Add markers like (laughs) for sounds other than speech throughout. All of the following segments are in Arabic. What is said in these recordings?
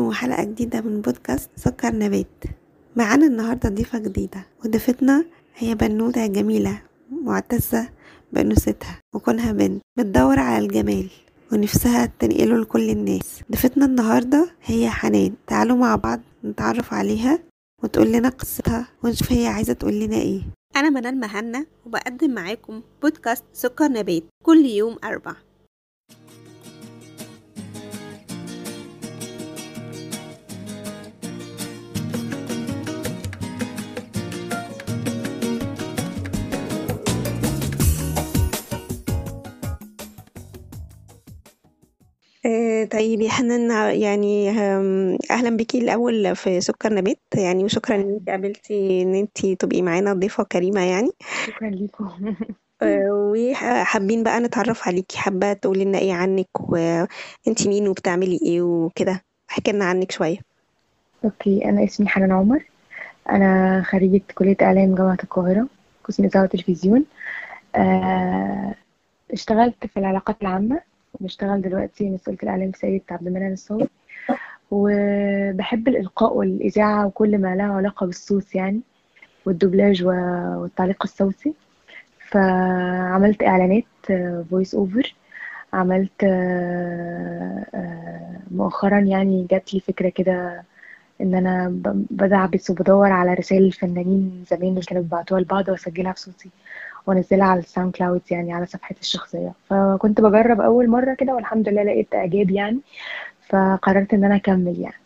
بيكم وحلقة جديدة من بودكاست سكر نبات. معانا النهاردة ضيفة جديدة. وضيفتنا هي بنوتة جميلة معتزة بأنوثتها وكونها بنت. بتدور على الجمال ونفسها تنقله لكل الناس. ضيفتنا النهاردة هي حنان. تعالوا مع بعض نتعرف عليها وتقول لنا قصتها ونشوف هي عايزة تقول لنا إيه. أنا منال مهنا وبقدم معاكم بودكاست سكر نبات كل يوم أربع. طيب يا حنان يعني هم، أهلا بيكي الأول في سكر نبات. يعني وشكرا إن انت قابلتي إن انت تبقي معانا ضيفة كريمة يعني. شكرا لكم آه، وحابين بقى نتعرف عليكي. حابة تقولي لنا إيه عنك وانت مين وبتعملي إيه وكده. احكي لنا عنك شوية. أوكي أنا اسمي حنان عمر. أنا خريجة كلية إعلام جامعة القاهرة قسم إذاعة وتلفزيون. آه، اشتغلت في العلاقات العامة. بشتغل دلوقتي مسؤولة الإعلام في ساقية عبد المنعم الصاوي. وبحب الإلقاء والإذاعة وكل ما له علاقة بالصوت يعني والدوبلاج والتعليق الصوتي. فعملت إعلانات voice over عملت آه، آه، مؤخرا يعني جات لي فكرة كده إن أنا بدعبس وبدور على رسائل الفنانين زمان اللي كانوا بيبعتوها لبعض وأسجلها بصوتي وانزلها على ال SoundCloud يعني على صفحتي الشخصية. فكنت بجرب أول مرة كده والحمد لله لقيت إعجاب يعني فقررت إن أنا أكمل يعني.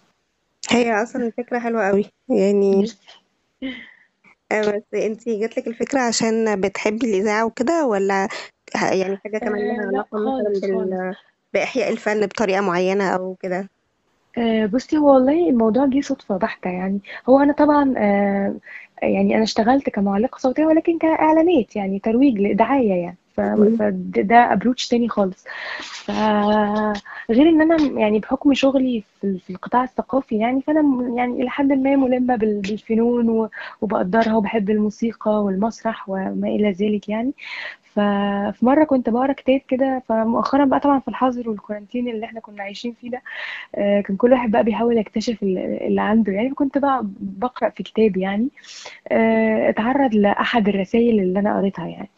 هي أصلا الفكرة حلوة قوي يعني (laughs) آه، بس أنت جاتلك الفكرة عشان بتحبي الإذاعة وكده ولا يعني حاجة كمان لها آه لا علاقة مثلا بال... بإحياء الفن بطريقة معينة أو كده؟ آه، بصي هو والله الموضوع جه صدفة بحتة يعني. هو أنا طبعا آه، يعني أنا اشتغلت كمعلقة صوتية ولكن كإعلانات يعني ترويج لدعاية يعني. ف- مم. فده approach تاني خالص. فغير إن أنا يعني بحكم شغلي في في القطاع الثقافي يعني فأنا م- يعني إلى حد ما ملمة بال- بالفنون و- وبقدرها وبحب الموسيقى والمسرح وما إلى ذلك يعني. ففي مرة كنت بقرأ كتاب كده فمؤخرا بقى طبعا في الحظر وال quarantine اللي إحنا كنا عايشين فيه ده آه، كان كل واحد بقى بيحاول يكتشف ال- اللي عنده. يعني كنت بقى بقرأ في كتاب يعني آه، اتعرض لأحد الرسائل اللي أنا قريتها يعني.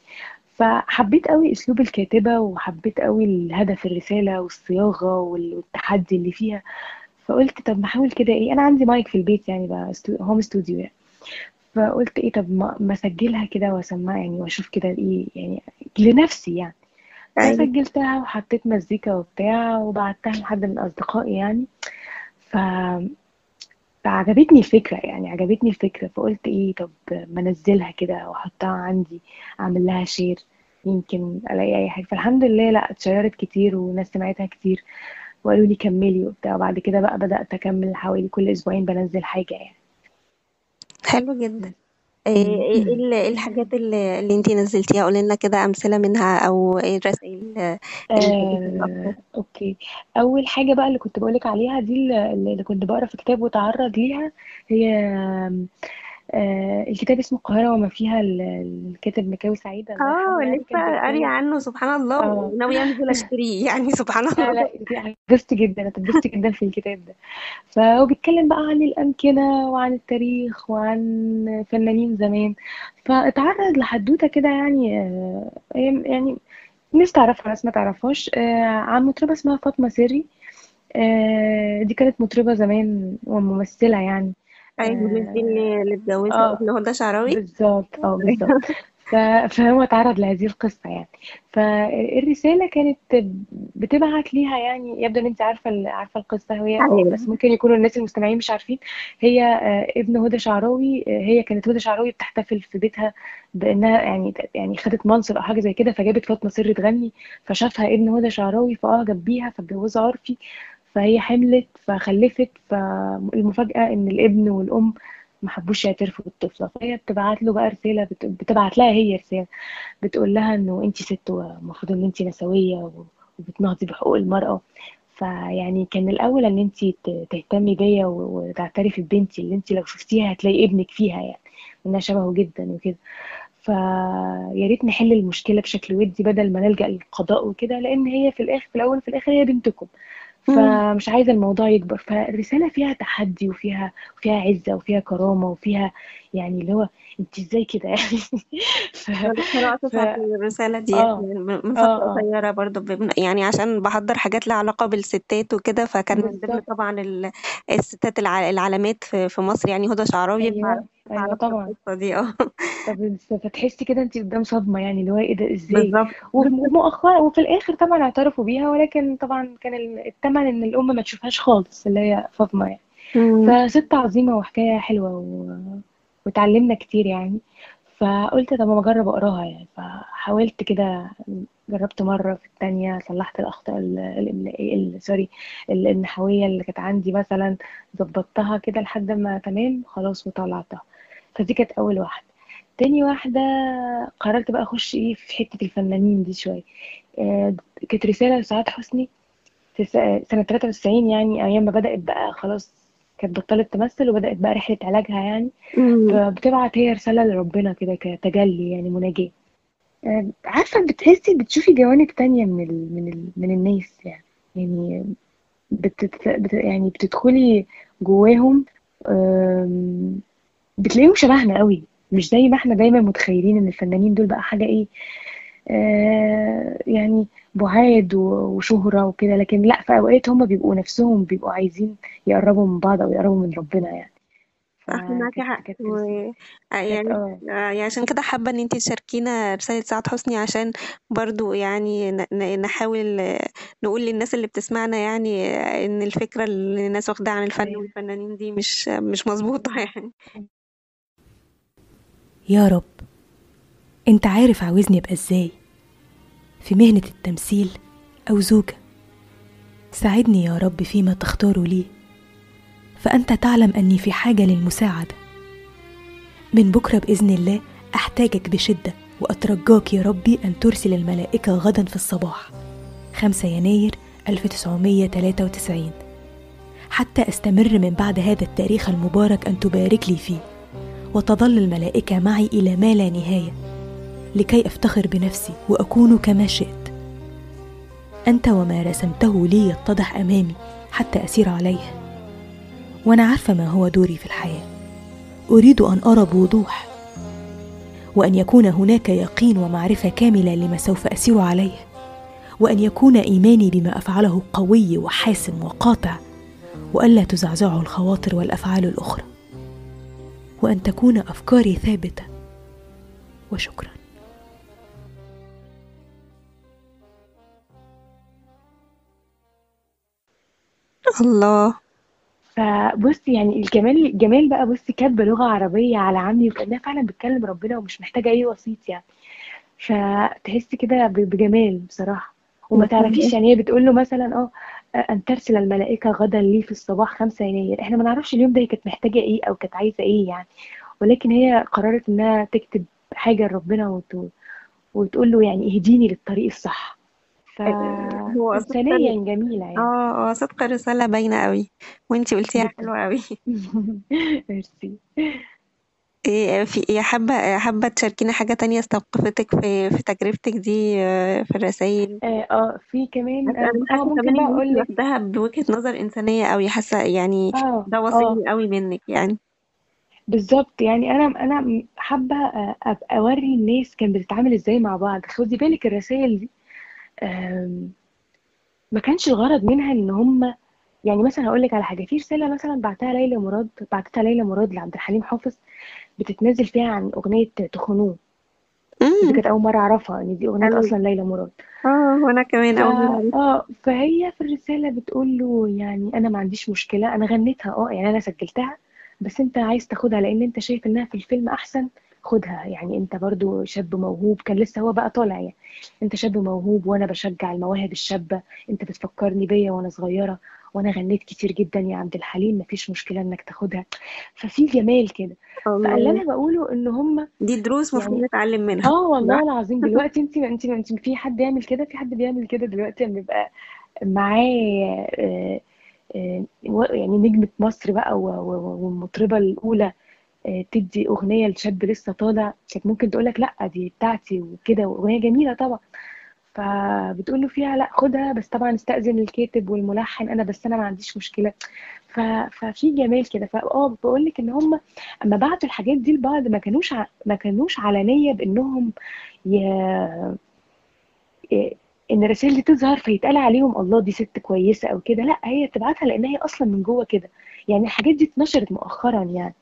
فحبيت قوي أسلوب الكاتبة وحبيت قوي الهدف الرسالة والصياغة وال- والتحدي اللي فيها. فقلت طب ما أحاول كده إيه أنا عندي مايك في البيت يعني بقى هوم استوديو يعني. فقلت إيه طب ما ما اسجلها كده واسمعها يعني وأشوف كده إيه يعني لنفسي يعني. أيوة. فسجلتها وحطيت مزيكا وبتاع وبعتها لحد من أصدقائي يعني. ف... فعجبتني الفكرة يعني عجبتني الفكرة. فقلت إيه طب ما أنزلها كده وأحطها عندي أعمل لها share يمكن ألاقي أي حاجة. فالحمد لله لأ اتشيرت كتير وناس سمعتها كتير وقالوا لي كملي وبتاع. وبعد كده بقى بدأت أكمل حوالي كل أسبوعين بنزل حاجة يعني. حلو جدا. إيه إيه إيه ال- إيه الحاجات اللي, اللي انتي نزلتيها؟ قولي لنا كده أمثلة منها أو إيه الرسائل اللي آه، أكتر أوكي. أول حاجة بقى اللي كنت بقولك عليها دي اللي اللي كنت بقرأ في كتاب وتعرض ليها هي آه، الكتاب اسمه القاهرة وما فيها ال- الكاتب مكاوي سعيد الله آه يعني لسه قارية عنه سبحان الله آه. وناوية أنزل أشتريه (laughs) يعني سبحان الله. لا اتبسطت جدا اتبسطت جدا في الكتاب ده. فهو بيتكلم بقى عن الأمكنة وعن التاريخ وعن فنانين زمان. فاتعرض لحدوتة كده يعني آه، يعني ناس تعرفها ناس ما تعرفهاش. آه، عن مطربة اسمها فاطمة سري. آه، دي كانت مطربة زمان وممثلة يعني. أيوة مش دي آه اللي اللي اتجوزها آه، ابن هدى شعراوي؟ بالظبط. آه بالظبط. ف- فهو اتعرض لهذه القصة يعني. فالرسالة كانت بتبعت ليها يعني يبدو إن أنت عارفة ال- عارفة القصة هي أيوة. بس ممكن يكونوا الناس المستمعين مش عارفين. هي آه، ابن هدى شعراوي آه، هي كانت هدى شعراوي بتحتفل في بيتها بأنها يعني يعني خدت منصب أو حاجة زي كده فجابت فاطمة سري تغني فشافها ابن هدى شعراوي فاعجب بيها فاتجوزها عرفي. فهي حملت فخلفت فالمفاجأة إن الابن والأم ما حبوش يعترفوا بالطفلة فهي بتبعت له بقى رسالة بت- بتبعت لها هي رسالة بتقول لها إنه انت ست ومفروض إن انت نسوية و- وبتنهضي بحقوق المرأة. فيعني كان الأول إن انت تهتمي بيا وتعترفي ببنتي اللي انت لو شفتيها هتلاقي ابنك فيها يعني إنها شبهه جدا وكده. فيا ريت نحل المشكلة بشكل ودي بدل ما نلجأ للقضاء وكده لأن هي في الآخر في الأول وفي الآخر هي بنتكم. فمش عايزة الموضوع يكبر. فالرسالة فيها تحدي وفيها وفيها عزة وفيها كرامة وفيها يعني اللي هو انت إزاي كده يعني؟ (laughs) ف... قرأت ف... فعلا الرسالة دي آه. من من آه فترة آه. قصيرة برضو بم- يعني عشان بحضر حاجات لها علاقة بالستات وكده فكان من ضمن طبعا ال- الستات الع- العلامات في في مصر يعني هدى شعراوي فعرفت أيوه طبعا. دي آه. طب فتحسي كده انت قدام صدمة يعني اللي هو إيه ده إزاي؟ بالظبط ومؤخرا وفي الآخر طبعا اعترفوا بيها ولكن طبعا كان ال- الثمن إن الأم ما تشوفهاش خالص اللي هي فاطمة يعني. فست عظيمة وحكاية حلوة و... وتعلمنا كتير يعني. فقلت طب ما اجرب أقراها يعني. فحاولت كده جربت مرة في التانية صلحت الأخطاء ال- الإملائية ال- سوري ال- النحوية اللي كانت عندي مثلا ظبطتها كده لحد ما تمام خلاص وطلعتها. فدي كانت أول واحدة. تاني واحدة قررت بقى أخش إيه في حتة الفنانين دي شوية. آه، كانت رسالة لسعاد حسني في س- سنة 93 يعني أيام ما بدأت بقى خلاص كانت بطلت تمثل وبدأت بقى رحلة علاجها يعني. فبتبعت هي رسالة لربنا كده كتجلي يعني مناجاة. آه، عارفة بتحسي بتشوفي جوانب تانية من ال من ال من الناس يعني. يعني بتت بت يعني بتدخلي جواهم بتلاقيهم شبهنا قوي. مش زي ما إحنا دايما متخيلين إن الفنانين دول بقى حاجة إيه يعني بعاد وشهرة وكده لكن لا في أوقات هم بيبقوا نفسهم بيبقوا عايزين يقربوا من بعض أو يقربوا من ربنا يعني. صح معاكي حق. و... آه يعني آه. يعني عشان كده حابة إن أنتي تشاركينا رسالة سعاد حسني عشان برضو يعني ن... نحاول آه، نقول للناس اللي بتسمعنا يعني آه، إن الفكرة اللي الناس واخداها عن الفن أيوه. والفنانين دي مش مش مظبوطة (laughs) يعني. يا رب. انت عارف عاوزني ابقى إزاي؟ في مهنة التمثيل أو زوجة. ساعدني يا رب فيما تختار لي. فأنت تعلم أني في حاجة للمساعدة. من بكرة بإذن الله أحتاجك بشدة وأترجاك يا ربي أن ترسل الملائكة غدا في الصباح. 5 يناير 1993 حتى أستمر من بعد هذا التاريخ المبارك أن تبارك لي فيه. وتظل الملائكة معي إلى ما لا نهاية. لكي أفتخر بنفسي وأكون كما شئت. أنت وما رسمته لي يتضح أمامي حتى أسير عليه. وأنا عارفة ما هو دوري في الحياة. أريد أن أرى بوضوح. وأن يكون هناك يقين ومعرفة كاملة لما سوف أسير عليه. وأن يكون إيماني بما أفعله قوي وحاسم وقاطع. وألا تزعزعه الخواطر والأفعال الأخرى. وأن تكون أفكاري ثابتة. وشكرا. الله. فبصي يعني الجمال الجمال بقى بصي كاتبة لغة عربية على عمي وكأنها فعلا بتكلم ربنا ومش محتاجة أي وسيط يعني. فتحسي كده بجمال بصراحة. وما تعرفيش يعني هي بتقول له مثلا آه أن ترسل الملائكة غدا لي في الصباح 5 يناير. إحنا ما نعرفش اليوم ده هي كانت محتاجة إيه أو كانت عايزة إيه يعني. ولكن هي قررت إنها تكتب حاجة لربنا وت... وتقول له يعني اهديني للطريق الصح. هو صدق فإنسانية جميلة يعني. آه آه صدق الرسالة باينة قوي وإنتي قلتيها جدا حلوة قوي (laughs) ميرسي. إيه في إيه حابة حابة تشاركينا حاجة تانية استوقفتك في في تجربتك دي آه، في الرسايل؟ آه آه، في كمان حاسة آه، ممكن بقى أقول لك واخداها بوجهة نظر إنسانية قوي حاسة يعني آه ده وصلني قوي منك يعني. بالظبط يعني أنا أنا م- حابة آه، ابقى أوري الناس كانت بتتعامل إزاي مع بعض. خدي بالك الرسائل دي آم، ما كانش الغرض منها إن هم يعني مثلا هقول لك على حاجة في رسالة مثلا بعتها ليلى مراد بعتها ليلى مراد لعبد الحليم حافظ بتتنازل فيها عن أغنية تخنوه امم كانت أول مرة أعرفها إن دي أغنية أصلا ليلى مراد. آه وأنا كمان أول أعرف. آه فهي في الرسالة بتقول له يعني أنا ما عنديش مشكلة أنا غنيتها آه يعني أنا سجلتها بس أنت عايز تاخدها لأن أنت شايف إنها في الفيلم أحسن خدها. يعني انت برضو شاب موهوب كان لسه هو بقى طالع يعني. انت شاب موهوب وأنا بشجع المواهب الشابة. انت بتفكرني بيا وأنا صغيرة وأنا غنيت كتير جدا يا عبد الحليم. مفيش مشكلة انك تاخدها. ففي جمال كده. فاللي أنا بقوله ان هم دي دروس المفروض يعني نتعلم منها. آه والله العظيم. دلوقتي انت انت انت في حد بيعمل كده؟ في حد بيعمل كده دلوقتي؟ لما بيبقى معاه آه، آه، يعني نجمة مصر بقى و- و- والمطربة الأولى. آه، تدي أغنية لشاب لسه طالع كانت ممكن تقولك لأ دي بتاعتي وكده وأغنية جميلة طبعا. فبتقول له فيها لا خدها بس طبعا استأذن الكاتب والملحن أنا بس أنا ما عنديش مشكلة. ففي جمال كده. فاه بقول لك إن هم أما بعتوا الحاجات دي لبعض ما كانوش ع... ما كانوش علانيه بإنهم ي... ي- إن الرسائل دي تظهر فيتقال عليهم الله دي ست كويسة أو كده. لا هي بتبعتها لأن هي أصلا من جوه كده. يعني الحاجات دي اتنشرت مؤخرا يعني.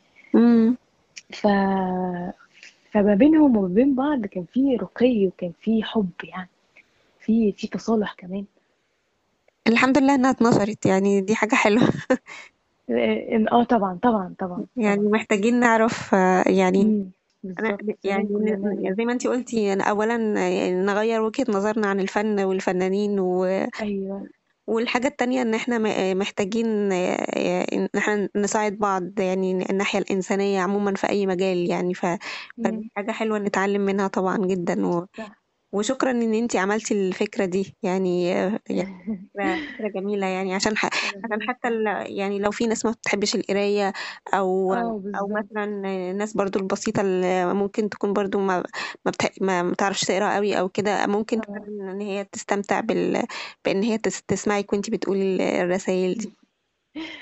ف فما بينهم وما بين بعض كان في رقي وكان في حب يعني. في في تصالح كمان. الحمد لله إنها اتنشرت يعني دي حاجة حلوة. (laughs) آه طبعا طبعا طبعا يعني طبعا محتاجين نعرف آه، يعني امم أنا بالظبط. يعني كلنا إيه زي ما انتي قلتي أنا يعني نغير وجهة نظرنا عن الفن والفنانين و... أيوه. والحاجة التانية إن إحنا م- محتاجين آه، إن إحنا نساعد بعض يعني الناحية الإنسانية عموما في أي مجال يعني ف... فدي حاجة حلوة نتعلم منها طبعا جدا و... صح. وشكرا إن انتي عملتي الفكرة دي. يعني آه، يعني (laughs) فكرة فكرة جميلة يعني. عشان ح... عشان حتى ال... يعني لو في ناس ما بتحبش القراية أو آه أو مثلا الناس برضو البسيطة اللي ممكن تكون برضو ما ما, بتح... ما ما تعرفش تقرأ قوي أو كده ممكن فعلا إن هي تستمتع بال... بإن هي تس... تسمعك وانتي بتقولي الرسائل دي.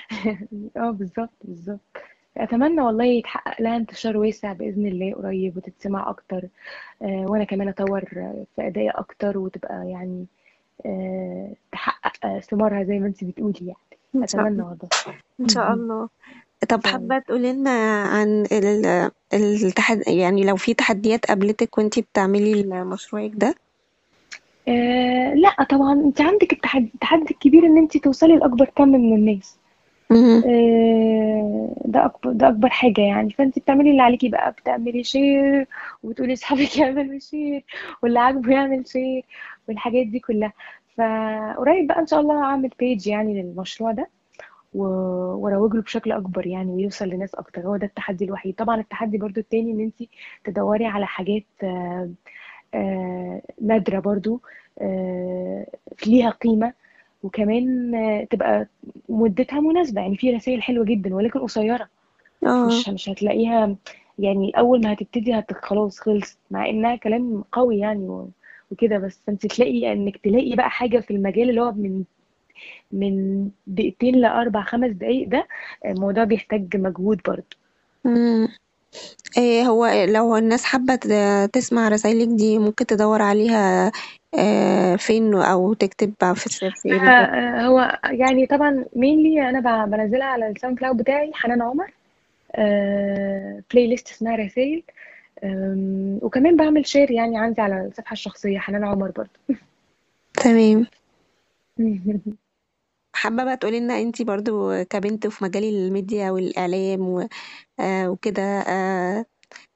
(laughs) آه بالظبط بالظبط. أتمنى والله يتحقق لها انتشار واسع بإذن الله قريب وتتسمع أكتر آه وأنا كمان أطور في أدائي أكتر وتبقى يعني آه تحقق آه، ثمارها زي ما انت بتقولي يعني. أتمنى الله. والله. إن شاء الله. طب ان حابة تقولي لنا عن ال... التحد... يعني لو في تحديات قابلتك وانتي بتعملي مشروعك ده؟ آه لا طبعا. انت عندك التحدي التحدي الكبير إن انت توصلي لأكبر كم من الناس. ده أكبر ده أكبر حاجة يعني. فأنت بتعملي اللي عليكي بقى بتعملي share وبتقولي لاصحابك (laughs) يعملوا share واللي عاجبه يعمل share والحاجات دي كلها. فقريب بقى إن شاء الله هعمل page يعني للمشروع ده واروج له بشكل أكبر يعني ويوصل لناس أكتر. هو ده التحدي الوحيد. طبعا التحدي برضو التاني إن أنت تدوري على حاجات آه، آه، نادرة برضو آه، ليها قيمة. وكمان آه، تبقى مدتها مناسبة يعني في رسائل حلوة جدا ولكن قصيرة. آه. مش مش هتلاقيها يعني أول ما هتبتدي هت خلاص خلصت مع إنها كلام قوي يعني وكده بس أنت تلاقي إنك تلاقي بقى حاجة في المجال اللي هو من من دقيقتين لأربع خمس دقايق ده الموضوع بيحتاج مجهود برضه. إيه هو لو الناس حابة تسمع رسائلك دي ممكن تدور عليها آه، فين أو تكتب في إيه بالظبط؟ آه، هو يعني طبعا أنا ب- بنزلها على ال SoundCloud بتاعي حنان عمر. آه، playlist اسمها رسائل آم، وكمان بعمل share يعني عندي على الصفحة الشخصية حنان عمر برضه تمام. (laughs) حابة بقى تقولي لنا أنتي برضو كبنت في مجال الميديا والإعلام و- آه، وكده آه،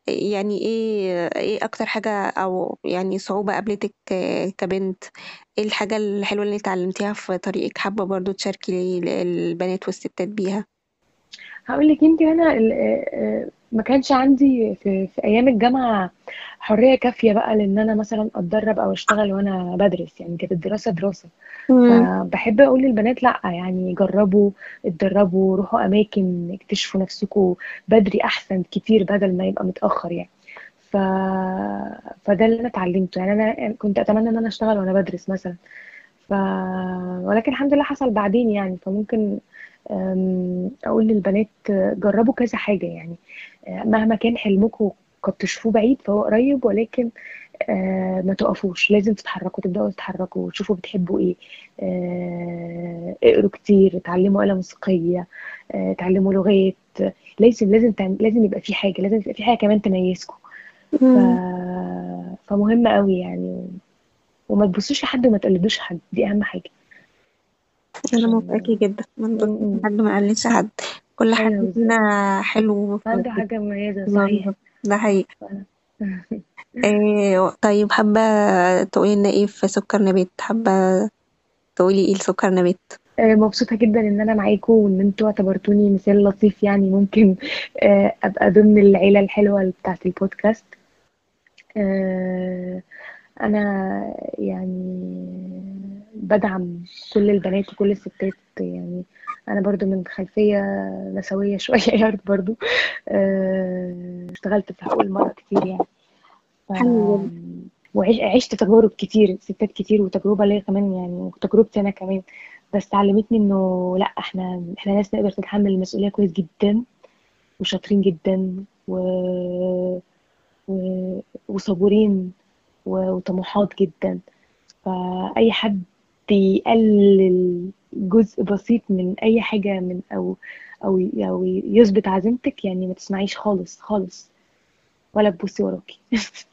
يعني إيه إيه أكتر حاجة أو يعني صعوبة قابلتك آه، كبنت؟ إيه الحاجة الحلوة اللي اتعلمتيها في طريقك حابة برضو تشاركي البنات والستات بيها؟ هقول لك يمكن أنا ال- آه، آه، ما كانش عندي في, في أيام الجامعة حرية كافية بقى لأن أنا مثلا أتدرب أو أشتغل وأنا بدرس يعني كانت الدراسة دراسة. مم. فبحب أقول للبنات لأ يعني جربوا اتدربوا روحوا أماكن اكتشفوا نفسكم بدري أحسن كتير بدل ما يبقى متأخر يعني. ف... فده اللي أنا اتعلمته. يعني أنا كنت أتمنى إن أنا أشتغل وأنا بدرس مثلا. ف... ولكن الحمد لله حصل بعدين يعني. فممكن أقول للبنات جربوا كذا حاجة يعني. أه، مهما كان حلمكم قد تشوفوه بعيد فهو قريب ولكن آه ما تقفوش. لازم تتحركوا تبدأوا تتحركوا وتشوفوا بتحبوا إيه. آه اقروا كتير اتعلموا آلة موسيقية آه اتعلموا لغات. لازم لازم لازم يبقى في حاجة لازم يبقى في حاجة كمان تميزكم. ف... مم. فمهمة قوي يعني. وما تبصوش لحد وما تقلدوش حد دي أهم حاجة. أنا عشان موافقاكي جدا. ما نبصش م- م. لحد ما قلتش حد. كل حد بالظبط فينا حلو في عنده حاجة مميزة صحيح. ده حقيقي. ف... (laughs) إيه طيب حابة تقولي لنا إيه في سكر نبات؟ حابة تقولي إيه لسكر نبات؟ آه، مبسوطة جدا إن أنا معاكم وإن أنتوا اعتبرتوني مثال لطيف يعني ممكن آه، أبقى ضمن العيلة الحلوة بتاعت البودكاست. أنا يعني بدعم كل البنات وكل الستات يعني أنا برضو من خلفية نسوية (laughs) شوية يعني برضو آه، اشتغلت في حقوق المرأة كتير يعني ف وعشت تجارب كتير ستات كتير وتجربة ليا كمان يعني وتجربتي أنا كمان بس علمتني إنه لأ إحنا إحنا ناس نقدر تتحمل المسؤولية كويس جدا وشاطرين جدا و... و... وصبورين. وطموحات جدا. فأي حد يقلل جزء بسيط من أي حاجة من أو أو أو يثبت عزيمتك يعني ما تسمعيش خالص خالص. ولا تبصي وراكي. (laughs)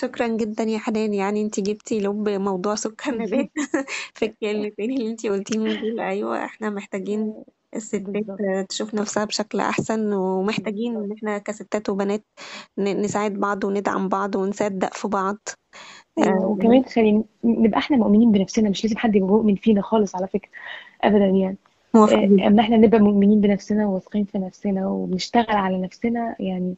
شكرا جدا يا حنان. يعني أنت جبتي لب موضوع سكر نبات (laughs) في الكلمتين اللي أنت قلتيهم دول. أيوه إحنا محتاجين الستات بالظبط. تشوف نفسها بشكل أحسن ومحتاجين إن إحنا كستات وبنات ن- نساعد بعض وندعم بعض ونصدق في بعض. أيوه آه، وكمان خلينا نبقى إحنا مؤمنين بنفسنا مش لازم حد يبقى مؤمن فينا خالص على فكرة ابدا يعني. موافقة آه، جدا. أما إحنا نبقى مؤمنين بنفسنا وواثقين في نفسنا وبنشتغل على نفسنا يعني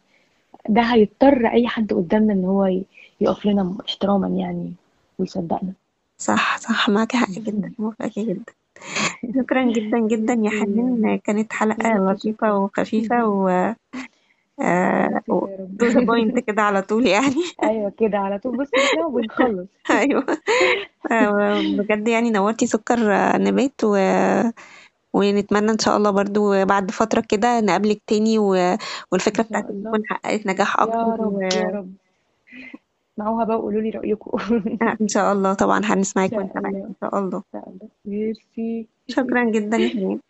ده هيضطر أي حد قدامنا إن هو ي- يقف لنا احتراما يعني ويصدقنا. صح صح معاكي حق جدا موافقة جدا. شكرا جدا جدا يا حنان كانت حلقة لطيفة وخفيفة و to the point كده على طول يعني. أيوه كده على طول. بصي كده وبنخلص (laughs) أيوه. آه، بجد يعني نورتي سكر نبات و... ونتمنى إن شاء الله برضو بعد فترة كده نقابلك تاني و... والفكرة إن بتاعتك تكون حققت نجاح يا أكتر رب يا رب. اسمعوها بقى وقولوا لي رأيكم. وان شاء الله طبعا (laughs) إن هنسمعك ونتابعك الله. إن شاء الله. إن شاء الله. ميرسي. شكرا جدا يا حنان